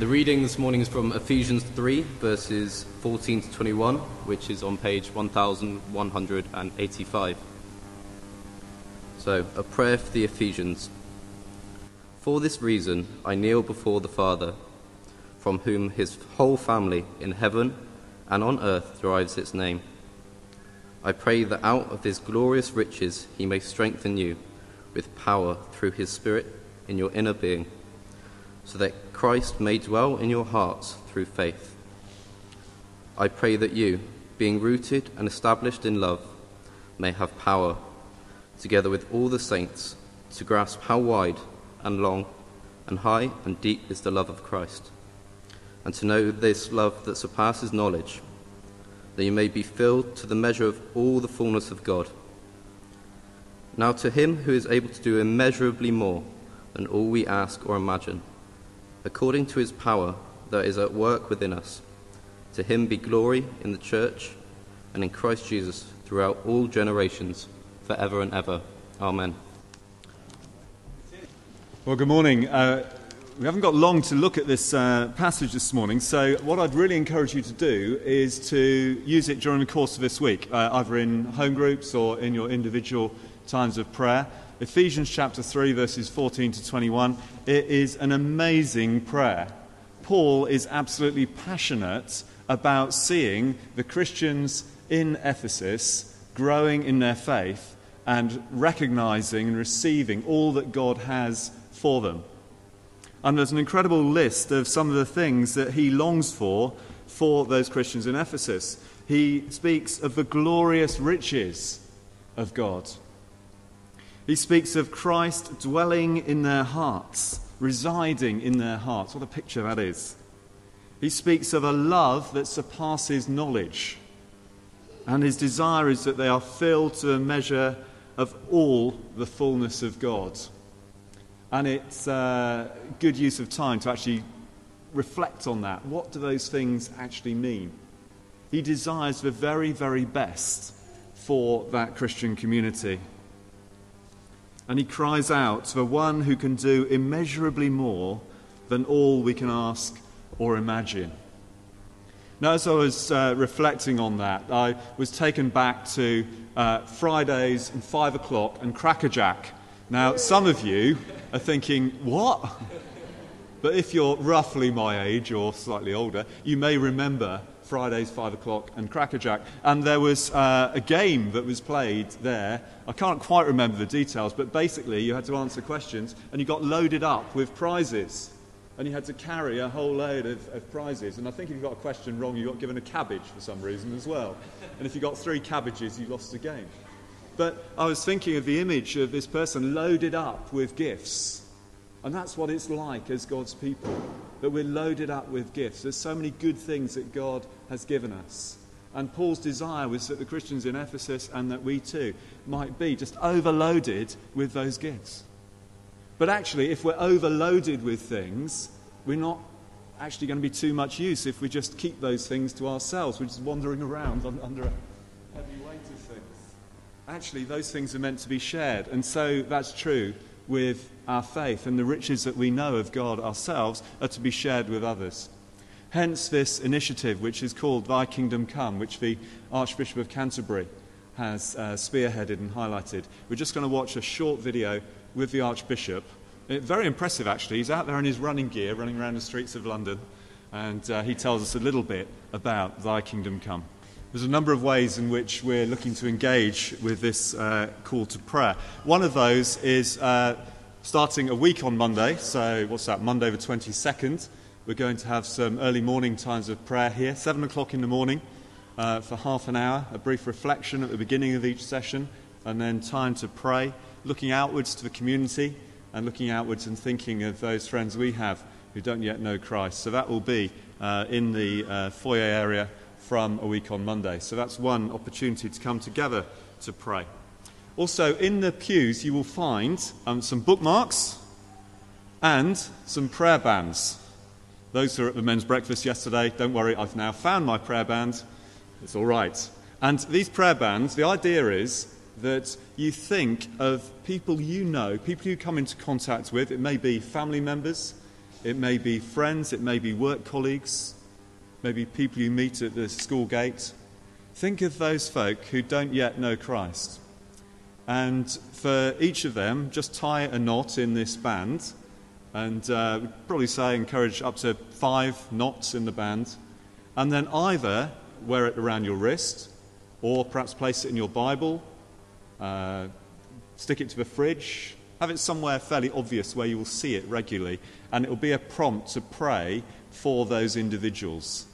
The reading this morning is from Ephesians 3, verses 14 to 21, which is on page 1185. So, a prayer for the Ephesians. For this reason, I kneel before the Father, from whom his whole family in heaven and on earth derives its name. I pray that out of his glorious riches he may strengthen you with power through his Spirit in your inner being, so that Christ may dwell in your hearts through faith. I pray that you, being rooted and established in love, may have power, together with all the saints, to grasp how wide and long and high and deep is the love of Christ, and to know this love that surpasses knowledge, that you may be filled to the measure of all the fullness of God. Now, to him who is able to do immeasurably more than all we ask or imagine, according to his power that is at work within us. To him be glory in the church and in Christ Jesus throughout all generations, forever and ever. Amen. Well, good morning. Uh, we haven't got long to look at this uh, passage this morning, so what I'd really encourage you to do is to use it during the course of this week, uh, either in home groups or in your individual times of prayer. Ephesians chapter 3, verses 14 to 21. It is an amazing prayer. Paul is absolutely passionate about seeing the Christians in Ephesus growing in their faith and recognizing and receiving all that God has for them. And there's an incredible list of some of the things that he longs for for those Christians in Ephesus. He speaks of the glorious riches of God. He speaks of Christ dwelling in their hearts, residing in their hearts. What a picture that is. He speaks of a love that surpasses knowledge. And his desire is that they are filled to a measure of all the fullness of God. And it's uh, good use of time to actually reflect on that. What do those things actually mean? He desires the very, very best for that Christian community and he cries out for one who can do immeasurably more than all we can ask or imagine. Now, as I was uh, reflecting on that, I was taken back to uh, Fridays and five o'clock and Crackerjack. Now, some of you are thinking, what? But if you're roughly my age or slightly older, you may remember Fridays, 5 o'clock, and Crackerjack. And there was uh, a game that was played there. I can't quite remember the details, but basically you had to answer questions and you got loaded up with prizes. And you had to carry a whole load of, of prizes. And I think if you got a question wrong, you got given a cabbage for some reason as well. And if you got three cabbages, you lost the game. But I was thinking of the image of this person loaded up with gifts. And that's what it's like as God's people that we're loaded up with gifts. There's so many good things that God has given us. And Paul's desire was that the Christians in Ephesus and that we too might be just overloaded with those gifts. But actually, if we're overloaded with things, we're not actually going to be too much use if we just keep those things to ourselves. We're just wandering around under a heavy weight of things. Actually, those things are meant to be shared. And so that's true with our faith, and the riches that we know of God ourselves are to be shared with others. Hence, this initiative, which is called Thy Kingdom Come, which the Archbishop of Canterbury has uh, spearheaded and highlighted. We're just going to watch a short video with the Archbishop. It, uh, very impressive, actually. He's out there in his running gear, running around the streets of London, and uh, he tells us a little bit about Thy Kingdom Come. There's a number of ways in which we're looking to engage with this uh, call to prayer. One of those is uh, starting a week on Monday, so what's that, Monday the 22nd. We're going to have some early morning times of prayer here, 7 o'clock in the morning uh, for half an hour, a brief reflection at the beginning of each session, and then time to pray, looking outwards to the community and looking outwards and thinking of those friends we have who don't yet know Christ. So that will be uh, in the uh, foyer area from a week on Monday. So that's one opportunity to come together to pray. Also, in the pews, you will find um, some bookmarks and some prayer bands. Those who were at the men's breakfast yesterday, don't worry, I've now found my prayer band. It's all right. And these prayer bands, the idea is that you think of people you know, people you come into contact with. It may be family members, it may be friends, it may be work colleagues, maybe people you meet at the school gate. Think of those folk who don't yet know Christ. And for each of them, just tie a knot in this band. And uh, probably say encourage up to five knots in the band. And then either wear it around your wrist, or perhaps place it in your Bible, uh, stick it to the fridge, have it somewhere fairly obvious where you will see it regularly, and it will be a prompt to pray for those individuals.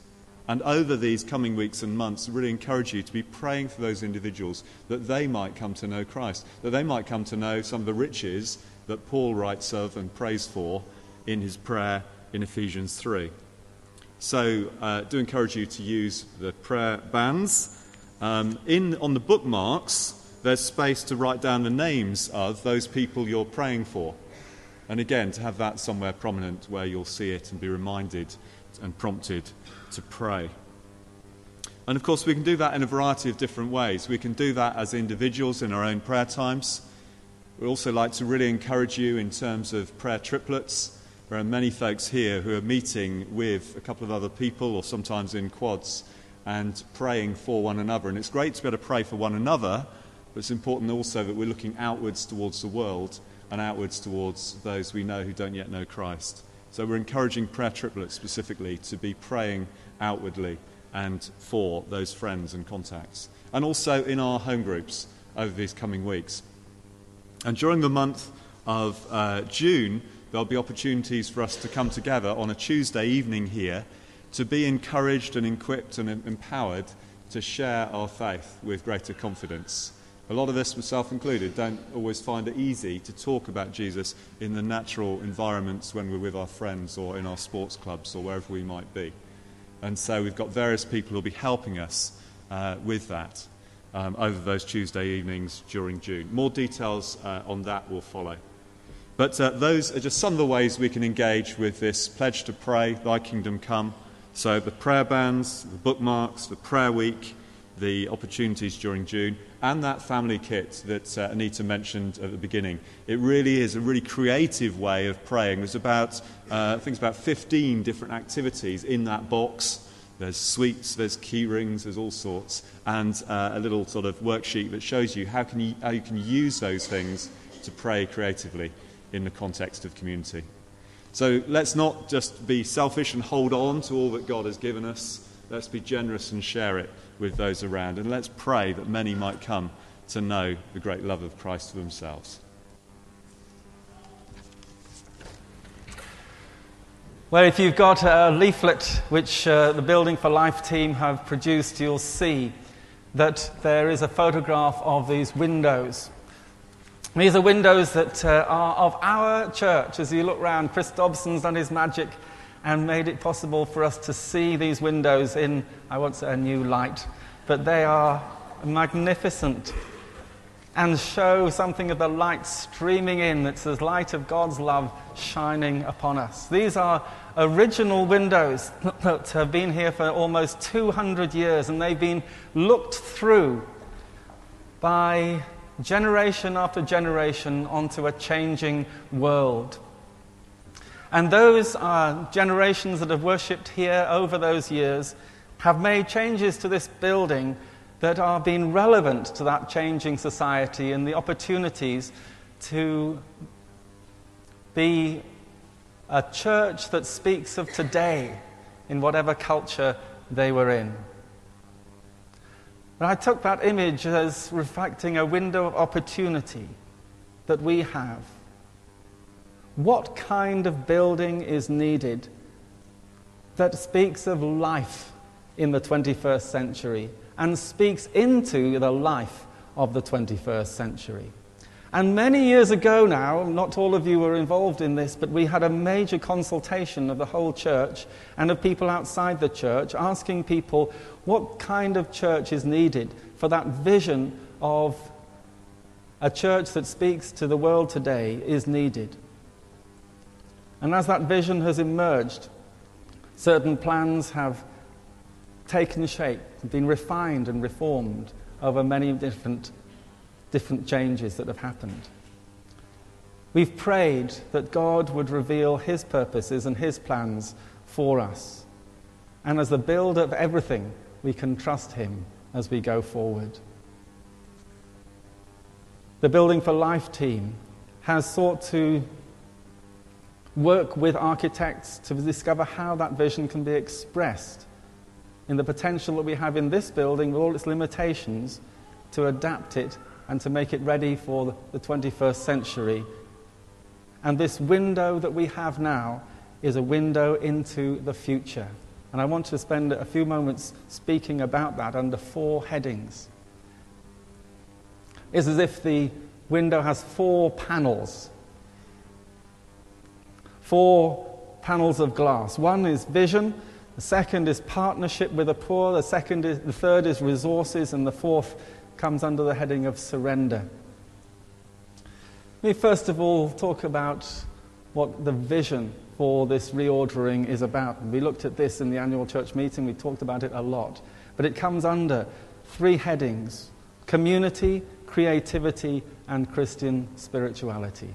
And over these coming weeks and months, really encourage you to be praying for those individuals that they might come to know Christ, that they might come to know some of the riches that Paul writes of and prays for in his prayer in Ephesians 3. So, uh, do encourage you to use the prayer bands. Um, in, on the bookmarks, there's space to write down the names of those people you're praying for. And again, to have that somewhere prominent where you'll see it and be reminded and prompted to pray. And of course, we can do that in a variety of different ways. We can do that as individuals in our own prayer times. We also like to really encourage you in terms of prayer triplets. There are many folks here who are meeting with a couple of other people or sometimes in quads and praying for one another. And it's great to be able to pray for one another, but it's important also that we're looking outwards towards the world and outwards towards those we know who don't yet know Christ. So we're encouraging prayer triplets specifically to be praying outwardly and for those friends and contacts. And also in our home groups over these coming weeks. And during the month of uh, June, there'll be opportunities for us to come together on a Tuesday evening here to be encouraged and equipped and empowered to share our faith with greater confidence. A lot of us, myself included, don't always find it easy to talk about Jesus in the natural environments when we're with our friends or in our sports clubs or wherever we might be. And so we've got various people who'll be helping us uh, with that um, over those Tuesday evenings during June. More details uh, on that will follow. But uh, those are just some of the ways we can engage with this pledge to pray, Thy kingdom come. So the prayer bands, the bookmarks, the prayer week, the opportunities during June, and that family kit that uh, Anita mentioned at the beginning. It really is a really creative way of praying. There's about, uh, I think it's about 15 different activities in that box. There's sweets, there's key rings, there's all sorts, and uh, a little sort of worksheet that shows you how, can you how you can use those things to pray creatively in the context of community. So let's not just be selfish and hold on to all that God has given us. Let's be generous and share it with those around. And let's pray that many might come to know the great love of Christ for themselves. Well, if you've got a leaflet which uh, the Building for Life team have produced, you'll see that there is a photograph of these windows. These are windows that uh, are of our church. As you look round, Chris Dobson's done his magic and made it possible for us to see these windows in, I won't say a new light, but they are magnificent and show something of the light streaming in. It's the light of God's love shining upon us. These are original windows that have been here for almost 200 years and they've been looked through by generation after generation onto a changing world. And those uh, generations that have worshipped here over those years have made changes to this building that are being relevant to that changing society and the opportunities to be a church that speaks of today in whatever culture they were in. But I took that image as reflecting a window of opportunity that we have what kind of building is needed that speaks of life in the 21st century and speaks into the life of the 21st century? And many years ago now, not all of you were involved in this, but we had a major consultation of the whole church and of people outside the church, asking people what kind of church is needed for that vision of a church that speaks to the world today is needed. And as that vision has emerged, certain plans have taken shape, been refined and reformed over many different, different changes that have happened. We've prayed that God would reveal His purposes and His plans for us. And as the builder of everything, we can trust Him as we go forward. The Building for Life team has sought to work with architects to discover how that vision can be expressed in the potential that we have in this building with all its limitations to adapt it and to make it ready for the 21st century. And this window that we have now is a window into the future. And I want to spend a few moments speaking about that under four headings. It's as if the window has four panels. Four panels of glass. One is vision, the second is partnership with the poor, the, second is, the third is resources, and the fourth comes under the heading of surrender. Let me first of all talk about what the vision for this reordering is about. We looked at this in the annual church meeting, we talked about it a lot. But it comes under three headings community, creativity, and Christian spirituality.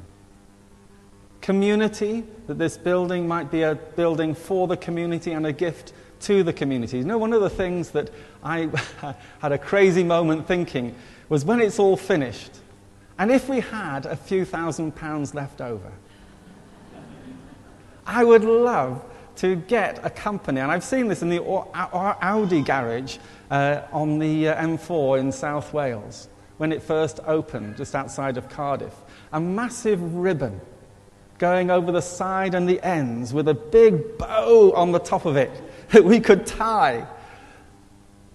Community, that this building might be a building for the community and a gift to the community. You know, one of the things that I had a crazy moment thinking was when it's all finished, and if we had a few thousand pounds left over, I would love to get a company, and I've seen this in the Audi garage uh, on the uh, M4 in South Wales when it first opened just outside of Cardiff. A massive ribbon going over the side and the ends with a big bow on the top of it that we could tie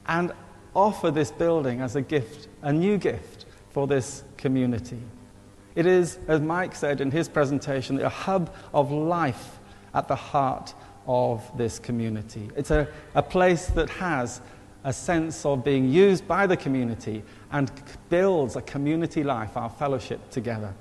and offer this building as a gift, a new gift for this community. It is, as Mike said in his presentation, a hub of life at the heart of this community. It's a, a place that has a sense of being used by the community and builds a community life, our fellowship together.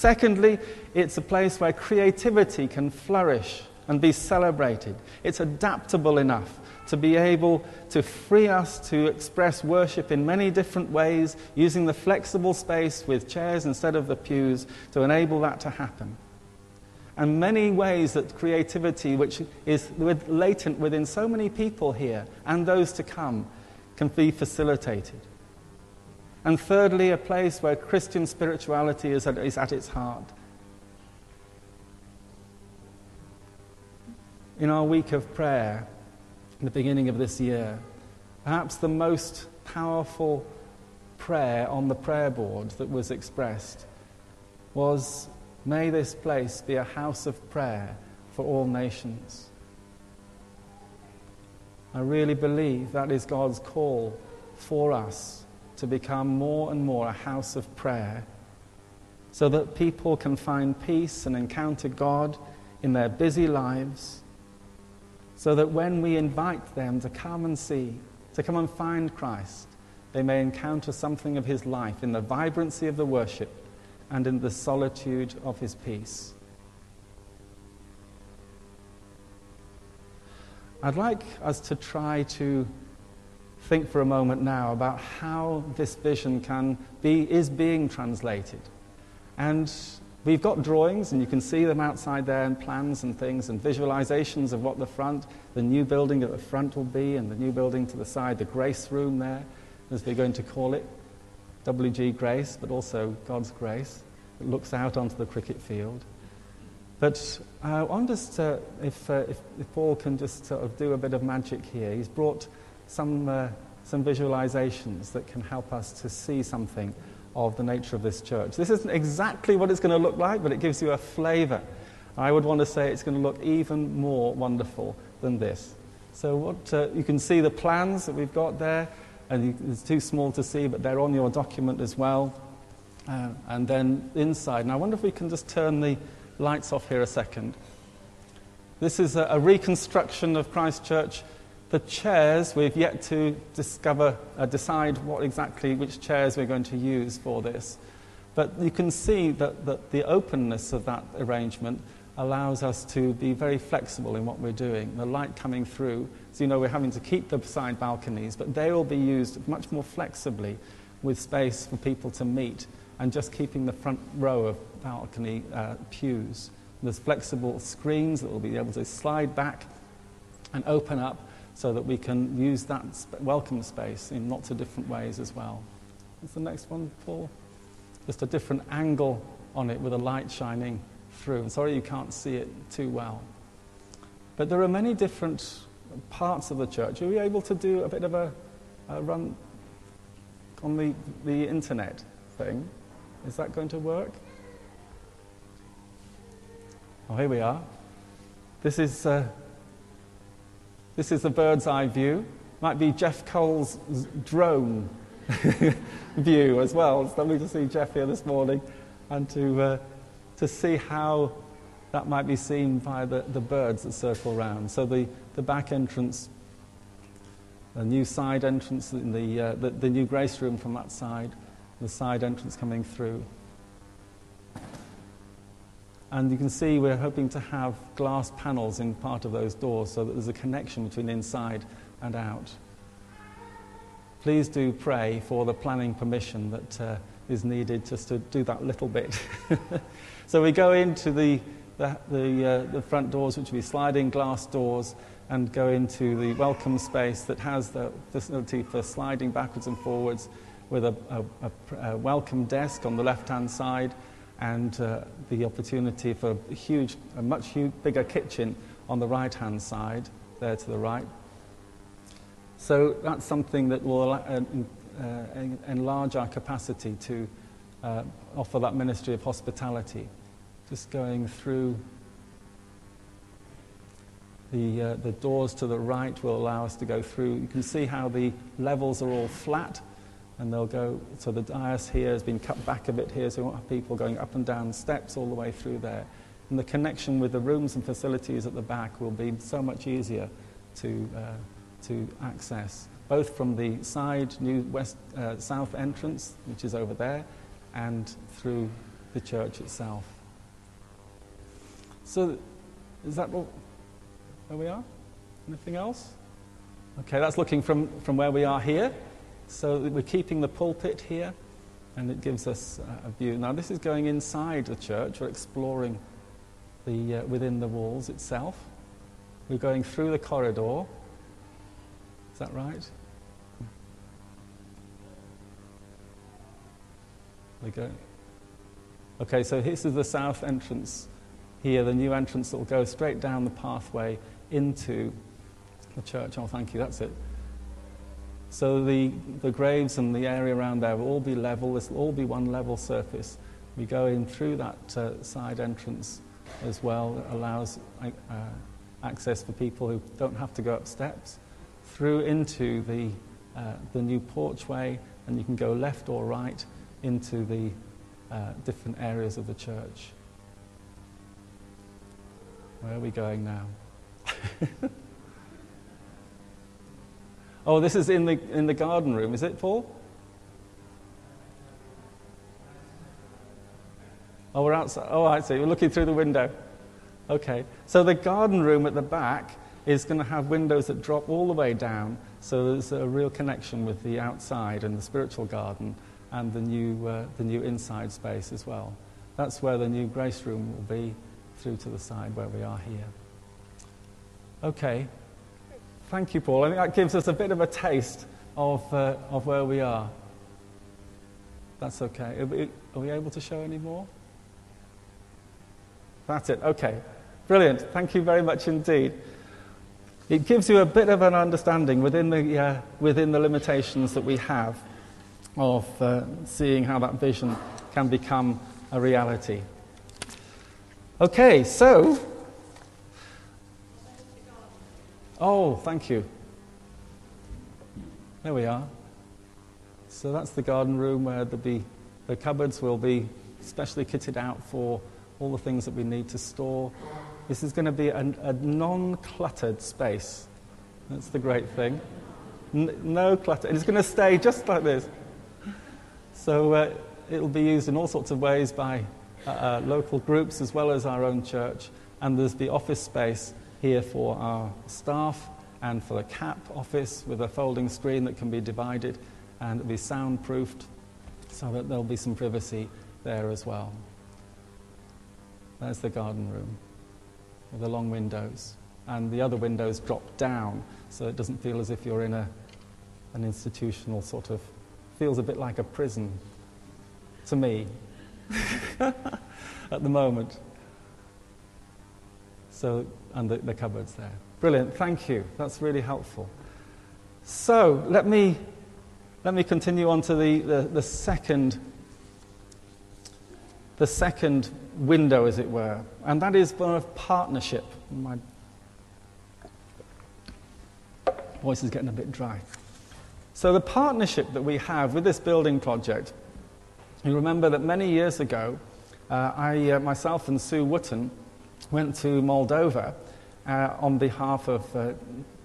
Secondly, it's a place where creativity can flourish and be celebrated. It's adaptable enough to be able to free us to express worship in many different ways, using the flexible space with chairs instead of the pews to enable that to happen. And many ways that creativity, which is latent within so many people here and those to come, can be facilitated. And thirdly, a place where Christian spirituality is at, is at its heart. In our week of prayer, in the beginning of this year, perhaps the most powerful prayer on the prayer board that was expressed was May this place be a house of prayer for all nations. I really believe that is God's call for us to become more and more a house of prayer so that people can find peace and encounter God in their busy lives so that when we invite them to come and see, to come and find Christ, they may encounter something of his life in the vibrancy of the worship and in the solitude of his peace. I'd like us to try to think for a moment now about how this vision can be, is being translated. And We've got drawings, and you can see them outside there, and plans and things, and visualizations of what the front, the new building at the front will be, and the new building to the side, the grace room there, as we're going to call it. WG Grace, but also God's grace. that looks out onto the cricket field. But I wonder uh, if, uh, if, if, Paul can just sort of do a bit of magic here. He's brought some, uh, some visualizations that can help us to see something of the nature of this church. This isn't exactly what it's going to look like, but it gives you a flavor. I would want to say it's going to look even more wonderful than this. So what, uh, you can see the plans that we've got there, and you, it's too small to see, but they're on your document as well. Uh, and then inside, and I wonder if we can just turn the lights off here a second. This is a, a reconstruction of Christ Church the chairs, we've yet to discover, uh, decide what exactly, which chairs we're going to use for this. But you can see that, that the openness of that arrangement allows us to be very flexible in what we're doing. The light coming through, so you know we're having to keep the side balconies, but they will be used much more flexibly with space for people to meet and just keeping the front row of balcony uh, pews. There's flexible screens that will be able to slide back and open up so that we can use that welcome space in lots of different ways as well. What's the next one, Paul? Just a different angle on it with a light shining through. I'm sorry you can't see it too well. But there are many different parts of the church. Are we able to do a bit of a, a run on the, the internet thing? Is that going to work? Oh, here we are. This is, uh, this is the bird's eye view. Might be Jeff Cole's drone view as well. It's lovely to see Jeff here this morning and to, uh, to see how that might be seen by the, the birds that circle around. So the, the back entrance, the new side entrance in the, uh, the, the new grace room from that side, the side entrance coming through. And you can see we're hoping to have glass panels in part of those doors so that there's a connection between inside and out. Please do pray for the planning permission that uh, is needed just to do that little bit. so we go into the, the, the, uh, the front doors, which will be sliding glass doors, and go into the welcome space that has the facility for sliding backwards and forwards with a, a, a, a welcome desk on the left hand side and uh, the opportunity for a huge, a much huge, bigger kitchen on the right hand side, there to the right. So that's something that will uh, uh, enlarge our capacity to uh, offer that ministry of hospitality. Just going through the, uh, the doors to the right will allow us to go through. You can see how the levels are all flat and they'll go, so the dais here has been cut back a bit here, so we won't have people going up and down steps all the way through there. And the connection with the rooms and facilities at the back will be so much easier to, uh, to access, both from the side new west, uh, south entrance, which is over there, and through the church itself. So, is that what, where we are? Anything else? Okay, that's looking from, from where we are here. So we're keeping the pulpit here, and it gives us a view. Now, this is going inside the church. We're exploring the, uh, within the walls itself. We're going through the corridor. Is that right? We go. Okay, so this is the south entrance here, the new entrance that will go straight down the pathway into the church. Oh, thank you, that's it. So the, the graves and the area around there will all be level. This will all be one level surface. We go in through that uh, side entrance as well. It allows uh, access for people who don't have to go up steps through into the, uh, the new porchway, and you can go left or right into the uh, different areas of the church. Where are we going now? Oh, this is in the, in the garden room, is it, Paul? Oh, we're outside. Oh, I see. We're looking through the window. Okay. So the garden room at the back is going to have windows that drop all the way down, so there's a real connection with the outside and the spiritual garden and the new, uh, the new inside space as well. That's where the new grace room will be through to the side where we are here. Okay, Thank you, Paul. I think that gives us a bit of a taste of, uh, of where we are. That's okay. Are we, are we able to show any more? That's it. Okay. Brilliant. Thank you very much indeed. It gives you a bit of an understanding within the, uh, within the limitations that we have of uh, seeing how that vision can become a reality. Okay, so Oh, thank you. There we are. So that's the garden room where be, the cupboards will be specially kitted out for all the things that we need to store. This is going to be a, a non cluttered space. That's the great thing. N- no clutter. And it's going to stay just like this. So uh, it'll be used in all sorts of ways by uh, uh, local groups as well as our own church. And there's the office space here for our staff and for the CAP office with a folding screen that can be divided and be soundproofed so that there'll be some privacy there as well. There's the garden room with the long windows. And the other windows drop down so it doesn't feel as if you're in a, an institutional sort of, feels a bit like a prison to me at the moment. So, and the, the cupboards there. Brilliant, thank you. That's really helpful. So, let me, let me continue on to the, the, the second the second window, as it were, and that is one of partnership. My voice is getting a bit dry. So, the partnership that we have with this building project, you remember that many years ago, uh, I, uh, myself and Sue Wotton went to Moldova uh, on behalf of uh,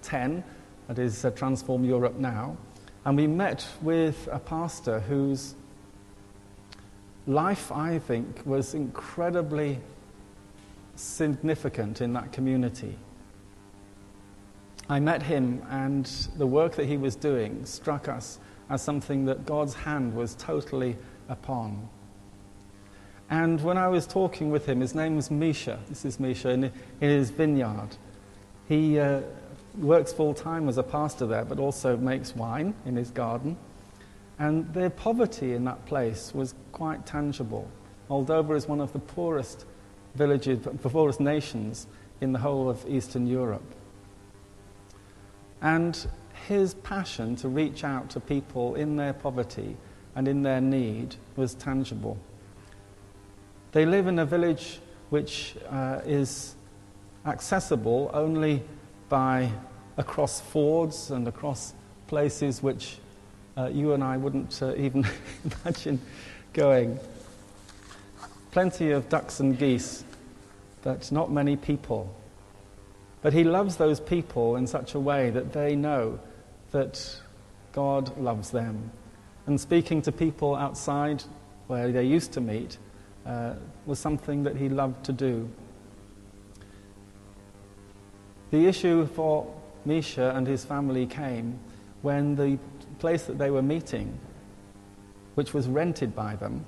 TEN, that is uh, Transform Europe Now, and we met with a pastor whose life, I think, was incredibly significant in that community. I met him, and the work that he was doing struck us as something that God's hand was totally upon. And when I was talking with him, his name was Misha. This is Misha in, in his vineyard. He uh, works full time as a pastor there, but also makes wine in his garden. And their poverty in that place was quite tangible. Moldova is one of the poorest villages, the poorest nations in the whole of Eastern Europe. And his passion to reach out to people in their poverty and in their need was tangible. They live in a village which uh, is accessible only by across fords and across places which uh, you and I wouldn't uh, even imagine going. Plenty of ducks and geese, but not many people. But he loves those people in such a way that they know that God loves them. And speaking to people outside where they used to meet uh, was something that he loved to do. The issue for Misha and his family came when the place that they were meeting, which was rented by them,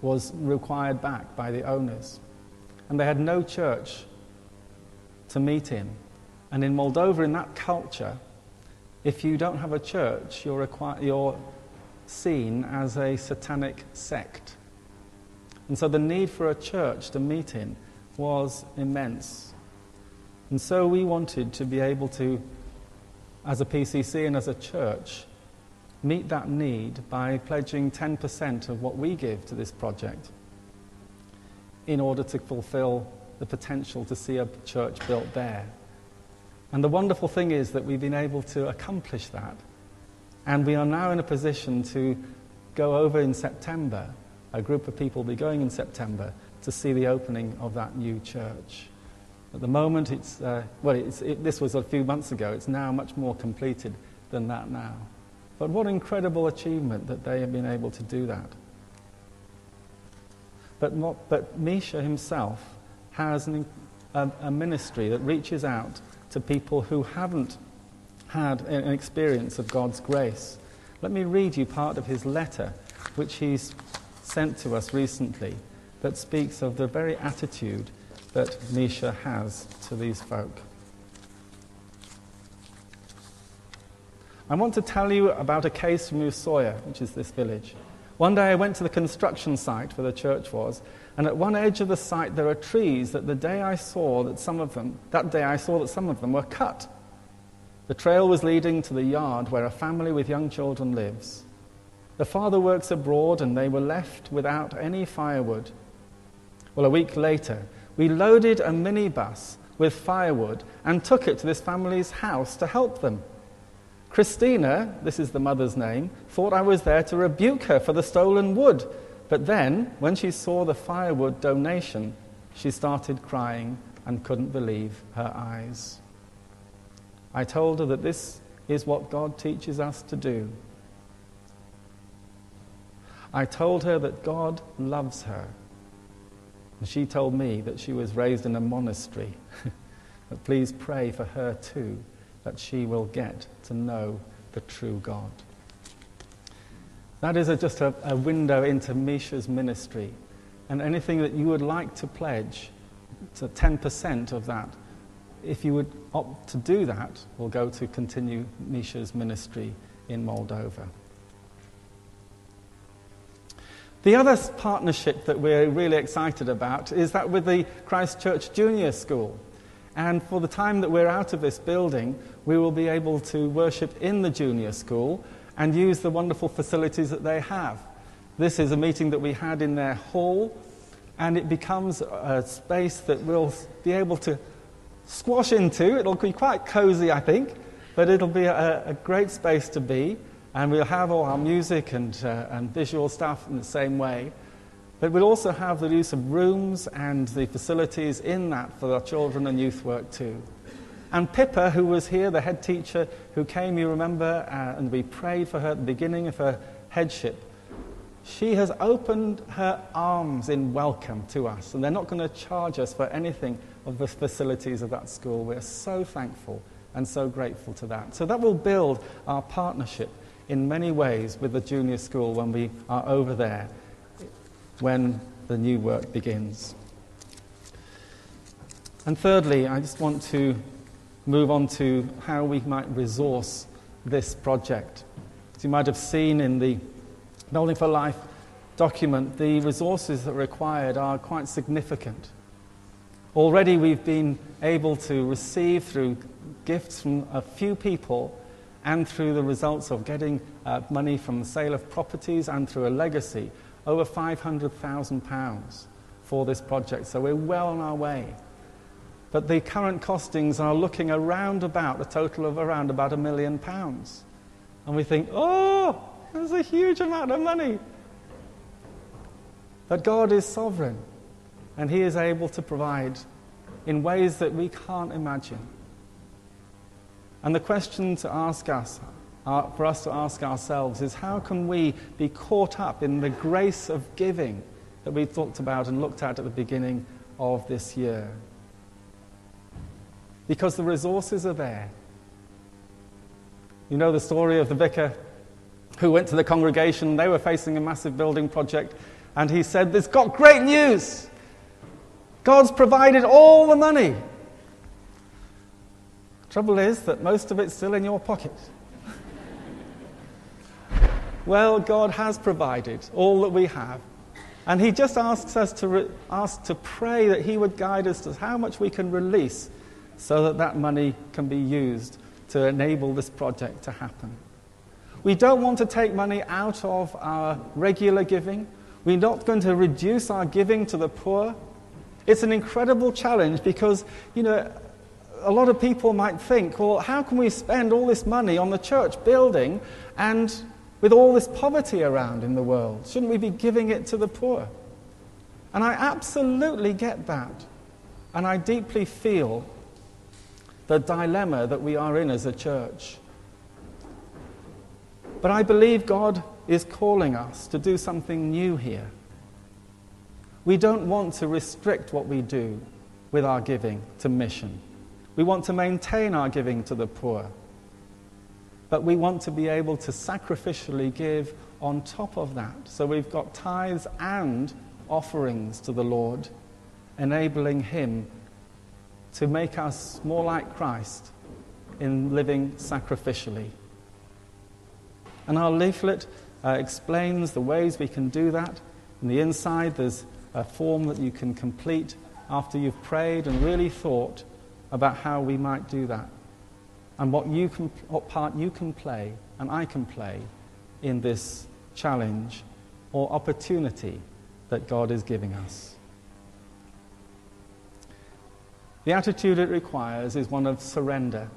was required back by the owners. And they had no church to meet in. And in Moldova, in that culture, if you don't have a church, you're, you're seen as a satanic sect. And so the need for a church to meet in was immense. And so we wanted to be able to as a PCC and as a church, meet that need by pledging 10% of what we give to this project in order to fulfill the potential to see a church built there. And the wonderful thing is that we've been able to accomplish that. And we are now in a position to go over in September. A group of people will be going in September to see the opening of that new church. At the moment, it's, uh, well, it's, it, this was a few months ago. It's now much more completed than that now. But what incredible achievement that they have been able to do that. But, not, but Misha himself has an, a, a ministry that reaches out to people who haven't had an experience of God's grace. Let me read you part of his letter, which he's sent to us recently, that speaks of the very attitude that Misha has to these folk. I want to tell you about a case from Usoya, which is this village. One day I went to the construction site where the church was, and at one edge of the site there are trees that the day I saw that some of them, that day I saw that some of them were cut. The trail was leading to the yard where a family with young children lives. The father works abroad and they were left without any firewood. Well, a week later, we loaded a minibus with firewood and took it to this family's house to help them. Christina, this is the mother's name, thought I was there to rebuke her for the stolen wood. But then, when she saw the firewood donation, she started crying and couldn't believe her eyes. I told her that this is what God teaches us to do. I told her that God loves her and she told me that she was raised in a monastery. but please pray for her too, that she will get to know the true God. That is a, just a, a window into Misha's ministry. And anything that you would like to pledge, to 10% of that, if you would opt to do that, will go to continue Misha's ministry in Moldova. The other partnership that we're really excited about is that with the Christchurch Junior School. And for the time that we're out of this building, we will be able to worship in the junior school and use the wonderful facilities that they have. This is a meeting that we had in their hall, and it becomes a space that we'll be able to squash into. It'll be quite cozy, I think, but it'll be a, a great space to be. And we'll have all our music and, uh, and visual stuff in the same way. But we'll also have the use of rooms and the facilities in that for our children and youth work too. And Pippa, who was here, the head teacher, who came, you remember, uh, and we prayed for her at the beginning of her headship, she has opened her arms in welcome to us. And they're not going to charge us for anything of the facilities of that school. We're so thankful and so grateful to that. So that will build our partnership in many ways with the junior school when we are over there, when the new work begins. And thirdly, I just want to move on to how we might resource this project. As you might have seen in the Building for Life document, the resources that are required are quite significant. Already we've been able to receive through gifts from a few people and through the results of getting uh, money from the sale of properties and through a legacy, over £500,000 for this project. So we're well on our way. But the current costings are looking around about a total of around about a million pounds. And we think, oh, there's a huge amount of money. But God is sovereign, and He is able to provide in ways that we can't imagine. And the question to ask us, uh, for us to ask ourselves, is how can we be caught up in the grace of giving that we talked about and looked at at the beginning of this year? Because the resources are there. You know the story of the vicar who went to the congregation, they were facing a massive building project, and he said, This got great news! God's provided all the money. Trouble is that most of it's still in your pocket. well, God has provided all that we have. And He just asks us to, re- ask to pray that He would guide us to how much we can release so that that money can be used to enable this project to happen. We don't want to take money out of our regular giving. We're not going to reduce our giving to the poor. It's an incredible challenge because, you know, a lot of people might think, well, how can we spend all this money on the church building and with all this poverty around in the world? Shouldn't we be giving it to the poor? And I absolutely get that. And I deeply feel the dilemma that we are in as a church. But I believe God is calling us to do something new here. We don't want to restrict what we do with our giving to mission. We want to maintain our giving to the poor. But we want to be able to sacrificially give on top of that. So we've got tithes and offerings to the Lord, enabling Him to make us more like Christ in living sacrificially. And our leaflet uh, explains the ways we can do that. In the inside, there's a form that you can complete after you've prayed and really thought about how we might do that and what, you can, what part you can play and I can play in this challenge or opportunity that God is giving us. The attitude it requires is one of surrender.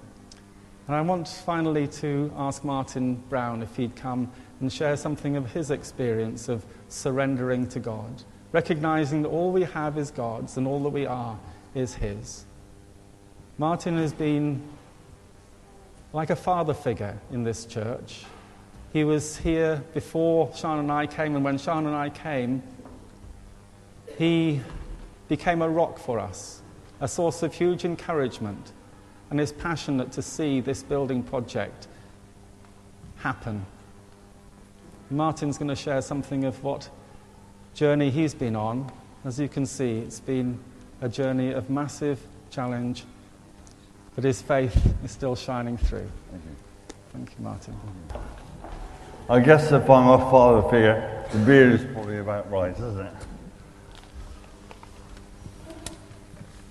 And I want finally to ask Martin Brown if he'd come and share something of his experience of surrendering to God, recognizing that all we have is God's and all that we are is His. Martin has been like a father figure in this church. He was here before Sean and I came, and when Sean and I came, he became a rock for us, a source of huge encouragement, and is passionate to see this building project happen. Martin's going to share something of what journey he's been on As you can see, it's been a journey of massive challenge, but his faith is still shining through. Thank you. Thank you, Martin. Mm-hmm. I guess if I'm a father figure, the beard is probably about right, isn't it?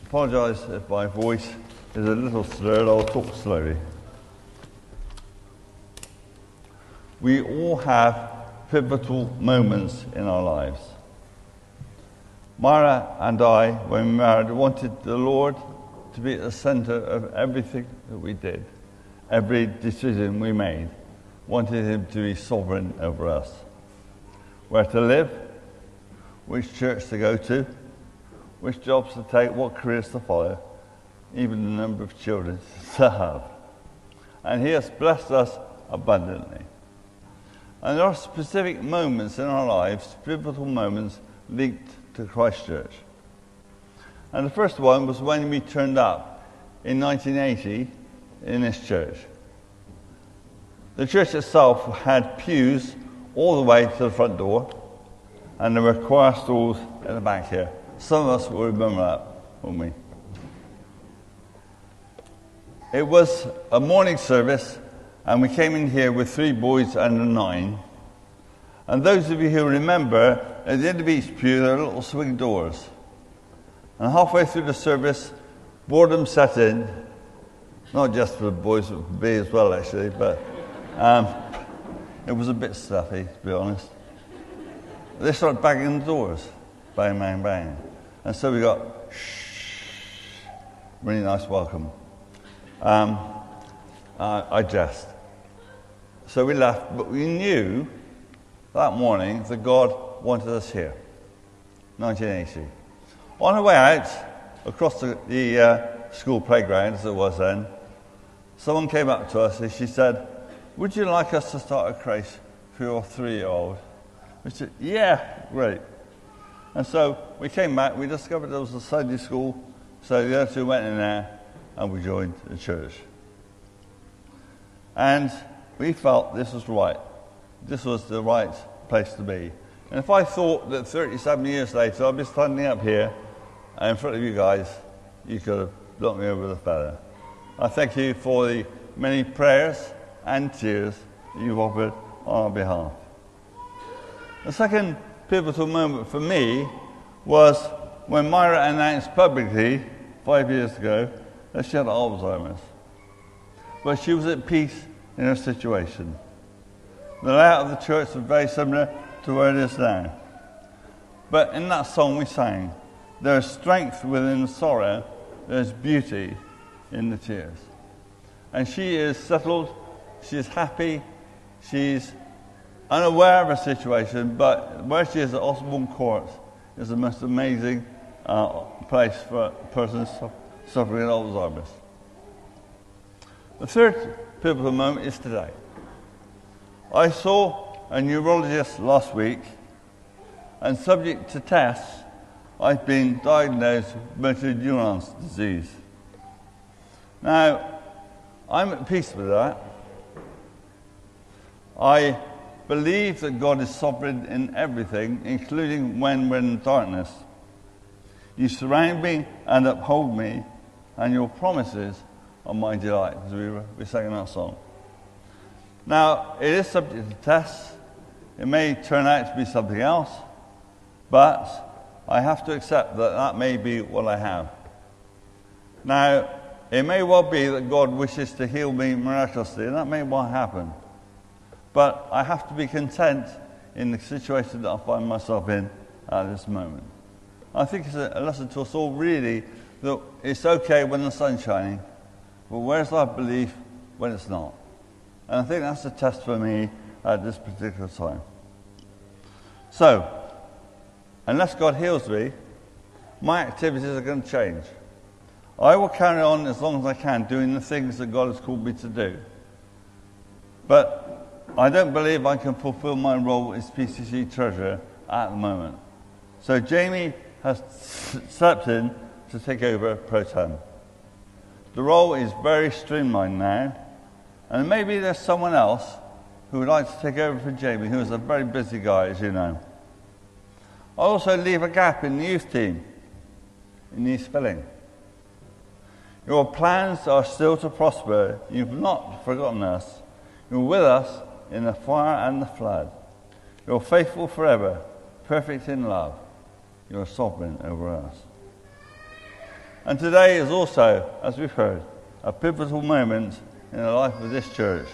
Apologise if my voice is a little slurred, I'll talk slowly. We all have pivotal moments in our lives. Mara and I, when we married, wanted the Lord to be at the center of everything that we did, every decision we made. Wanted Him to be sovereign over us. Where to live, which church to go to, which jobs to take, what careers to follow, even the number of children to have. And He has blessed us abundantly. And there are specific moments in our lives, pivotal moments linked to Christchurch. And the first one was when we turned up in 1980 in this church. The church itself had pews all the way to the front door, and there were choir stalls in the back here. Some of us will remember that, won't we? It was a morning service, and we came in here with three boys and a nine. And those of you who remember, at the end of each pew, there are little swing doors. And halfway through the service, boredom set in, not just for the boys, but for me as well, actually, but um, it was a bit stuffy, to be honest. They started banging the doors, bang, bang, bang. And so we got shh, really nice welcome. Um, uh, I jest. So we left, but we knew that morning that God wanted us here. 1980. On our way out, across the, the uh, school playground as it was then, someone came up to us and she said, Would you like us to start a crèche for your three year old? We said, Yeah, great. And so we came back, we discovered there was a Sunday school, so the other two went in there and we joined the church. And we felt this was right. This was the right place to be. And if I thought that 37 years later I'd be standing up here in front of you guys, you could have blown me over a feather. I thank you for the many prayers and tears you've offered on our behalf. The second pivotal moment for me was when Myra announced publicly five years ago that she had Alzheimer's. But she was at peace in her situation. The layout of the church was very similar to where it is now. But in that song we sang, there is strength within the sorrow, there is beauty in the tears. And she is settled, she is happy, she's unaware of her situation, but where she is at Osborne Court is the most amazing uh, place for persons person suffering Alzheimer's. The third pivotal moment is today. I saw a neurologist last week, and subject to tests, I've been diagnosed with motor disease. Now, I'm at peace with that. I believe that God is sovereign in everything, including when we're in darkness. You surround me and uphold me, and your promises are my delight, as we were, we sang in that song. Now, it is subject to tests. It may turn out to be something else, but I have to accept that that may be what I have. Now, it may well be that God wishes to heal me miraculously, and that may well happen. But I have to be content in the situation that I find myself in at this moment. I think it's a lesson to us all, really, that it's okay when the sun's shining, but where's our belief when it's not? And I think that's the test for me at this particular time. So, unless God heals me, my activities are going to change. I will carry on as long as I can doing the things that God has called me to do. But I don't believe I can fulfill my role as PCC treasurer at the moment. So Jamie has stepped in to take over pro tem. The role is very streamlined now, and maybe there's someone else who would like to take over for Jamie, who is a very busy guy, as you know. I also leave a gap in the youth team. in needs filling. Your plans are still to prosper. You've not forgotten us. You're with us in the fire and the flood. You're faithful forever, perfect in love. You're sovereign over us. And today is also, as we've heard, a pivotal moment in the life of this church.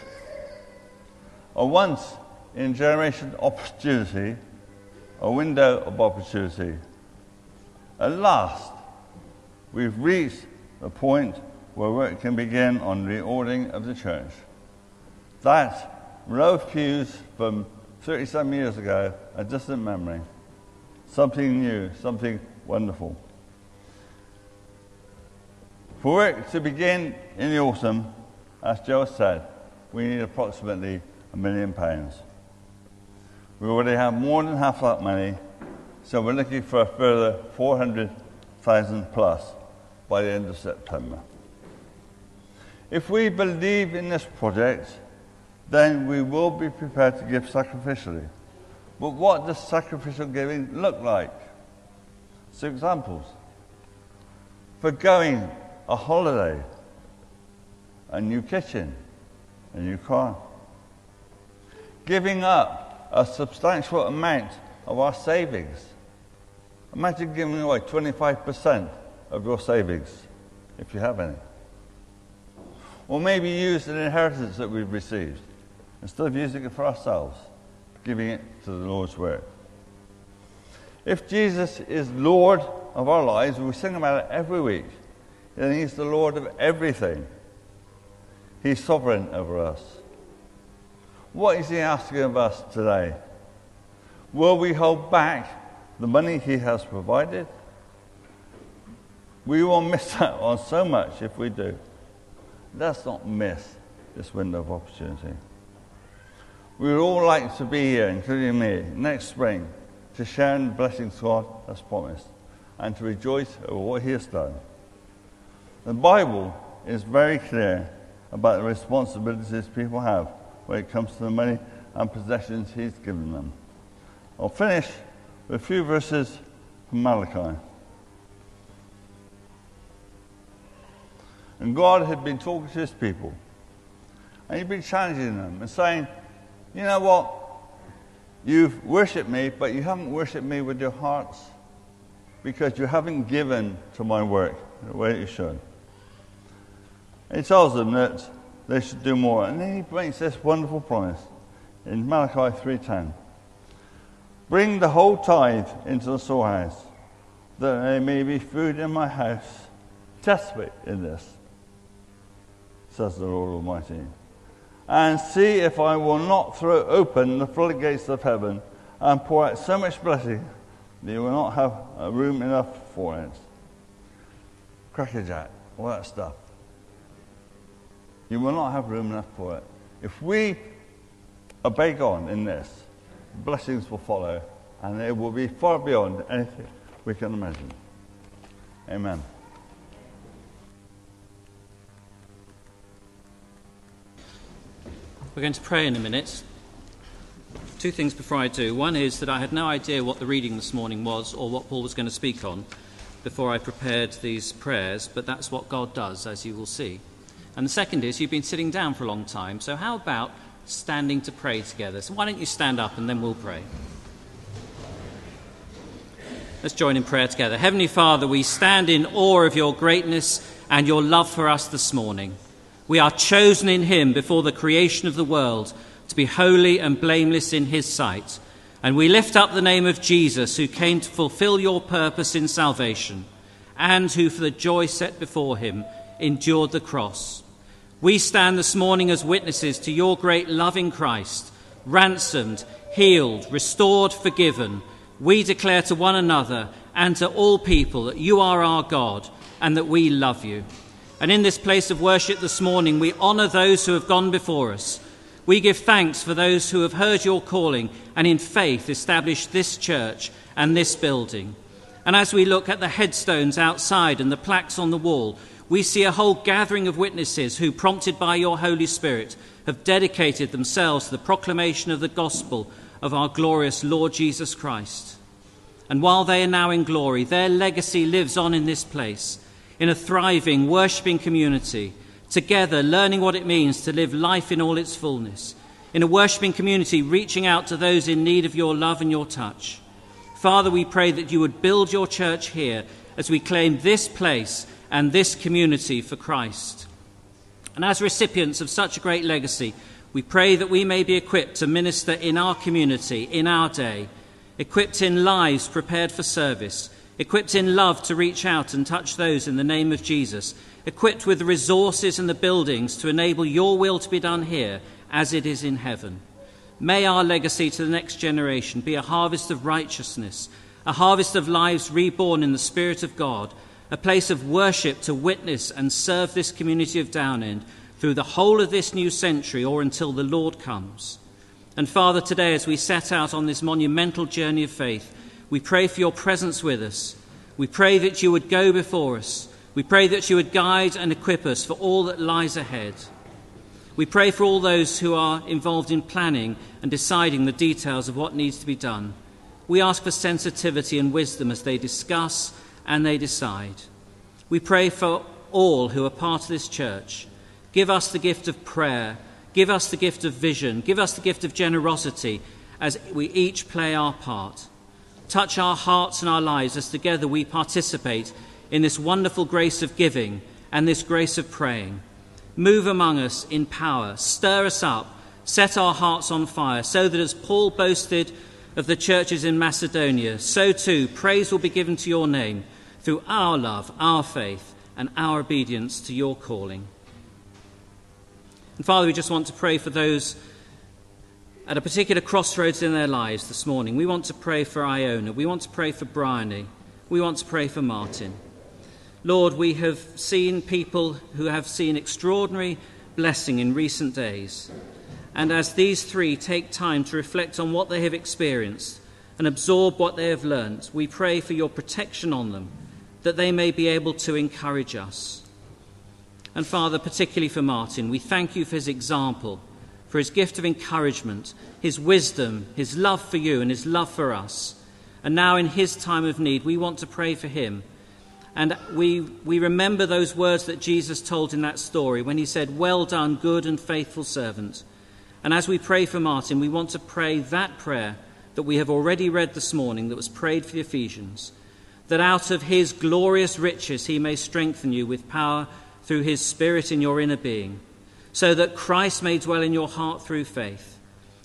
A once in generation opportunity, a window of opportunity. At last, we've reached the point where work can begin on reordering of the church. That row of pews from 30 some years ago, a distant memory. Something new, something wonderful. For work to begin in the autumn, as Joe said, we need approximately a million pounds. We already have more than half that money, so we're looking for a further 400,000 plus by the end of September. If we believe in this project, then we will be prepared to give sacrificially. But what does sacrificial giving look like? Some examples. For going a holiday, a new kitchen, a new car. Giving up a substantial amount of our savings. Imagine giving away 25% of your savings, if you have any. Or maybe use an inheritance that we've received instead of using it for ourselves, giving it to the Lord's work. If Jesus is Lord of our lives, we sing about it every week, then He's the Lord of everything. He's sovereign over us. What is He asking of us today? Will we hold back the money He has provided? We will miss out on so much if we do. Let's not miss this window of opportunity. We would all like to be here, including me, next spring to share in the blessings God has promised and to rejoice over what He has done. The Bible is very clear about the responsibilities people have when it comes to the money and possessions He's given them. I'll finish with a few verses from Malachi. And God had been talking to His people, and He'd been challenging them and saying, you know what? You've worshipped me, but you haven't worshipped me with your hearts because you haven't given to my work the way you should. He tells them that they should do more. And then he makes this wonderful promise in Malachi 3.10. Bring the whole tithe into the storehouse, that there may be food in my house. Test in this, says the Lord Almighty and see if I will not throw open the floodgates of heaven and pour out so much blessing that you will not have room enough for it. Crackerjack, all that stuff. You will not have room enough for it. If we obey God in this, blessings will follow, and it will be far beyond anything we can imagine. Amen. We're going to pray in a minute. Two things before I do. One is that I had no idea what the reading this morning was or what Paul was going to speak on before I prepared these prayers, but that's what God does, as you will see. And the second is you've been sitting down for a long time, so how about standing to pray together? So why don't you stand up and then we'll pray? Let's join in prayer together. Heavenly Father, we stand in awe of your greatness and your love for us this morning. We are chosen in him before the creation of the world to be holy and blameless in his sight. And we lift up the name of Jesus, who came to fulfill your purpose in salvation, and who, for the joy set before him, endured the cross. We stand this morning as witnesses to your great love in Christ, ransomed, healed, restored, forgiven. We declare to one another and to all people that you are our God and that we love you. And in this place of worship this morning, we honour those who have gone before us. We give thanks for those who have heard your calling and in faith established this church and this building. And as we look at the headstones outside and the plaques on the wall, we see a whole gathering of witnesses who, prompted by your Holy Spirit, have dedicated themselves to the proclamation of the gospel of our glorious Lord Jesus Christ. And while they are now in glory, their legacy lives on in this place, in a thriving, worshipping community, together learning what it means to live life in all its fullness, in a worshipping community reaching out to those in need of your love and your touch. Father, we pray that you would build your church here as we claim this place and this community for Christ. And as recipients of such a great legacy, we pray that we may be equipped to minister in our community, in our day, equipped in lives prepared for service, equipped in love to reach out and touch those in the name of Jesus, equipped with the resources and the buildings to enable your will to be done here as it is in heaven. May our legacy to the next generation be a harvest of righteousness, a harvest of lives reborn in the Spirit of God, a place of worship to witness and serve this community of Downend through the whole of this new century or until the Lord comes. And Father, today as we set out on this monumental journey of faith, we pray for your presence with us. We pray that you would go before us. We pray that you would guide and equip us for all that lies ahead. We pray for all those who are involved in planning and deciding the details of what needs to be done. We ask for sensitivity and wisdom as they discuss and they decide. We pray for all who are part of this church Give us the gift of prayer. Give us the gift of vision. Give us the gift of generosity as we each play our part. Touch our hearts and our lives as together we participate in this wonderful grace of giving and this grace of praying. Move among us in power. Stir us up. Set our hearts on fire so that as Paul boasted of the churches in Macedonia, so too praise will be given to your name through our love, our faith, and our obedience to your calling. And Father, we just want to pray for those at a particular crossroads in their lives this morning. We want to pray for Iona. We want to pray for Bryony. We want to pray for Martin. Lord, we have seen people who have seen extraordinary blessing in recent days. And as these three take time to reflect on what they have experienced and absorb what they have learnt, we pray for your protection on them, that they may be able to encourage us. And Father, particularly for Martin, we thank you for his example, for his gift of encouragement, his wisdom, his love for you, and his love for us. And now, in his time of need, we want to pray for him. And we, we remember those words that Jesus told in that story when he said, Well done, good and faithful servant. And as we pray for Martin, we want to pray that prayer that we have already read this morning that was prayed for the Ephesians, that out of his glorious riches he may strengthen you with power through his Spirit in your inner being, so that Christ may dwell in your heart through faith.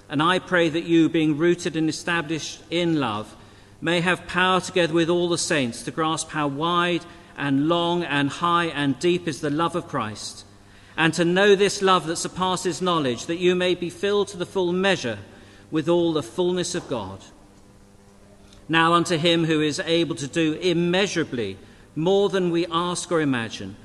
And I pray that you, being rooted and established in love, may have power together with all the saints to grasp how wide and long and high and deep is the love of Christ, and to know this love that surpasses knowledge, that you may be filled to the full measure with all the fullness of God. Now, unto him who is able to do immeasurably more than we ask or imagine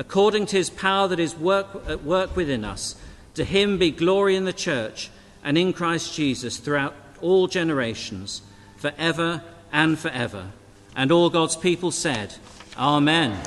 according to his power that is work, at work within us. To him be glory in the church and in Christ Jesus throughout all generations, forever and forever. And all God's people said, Amen.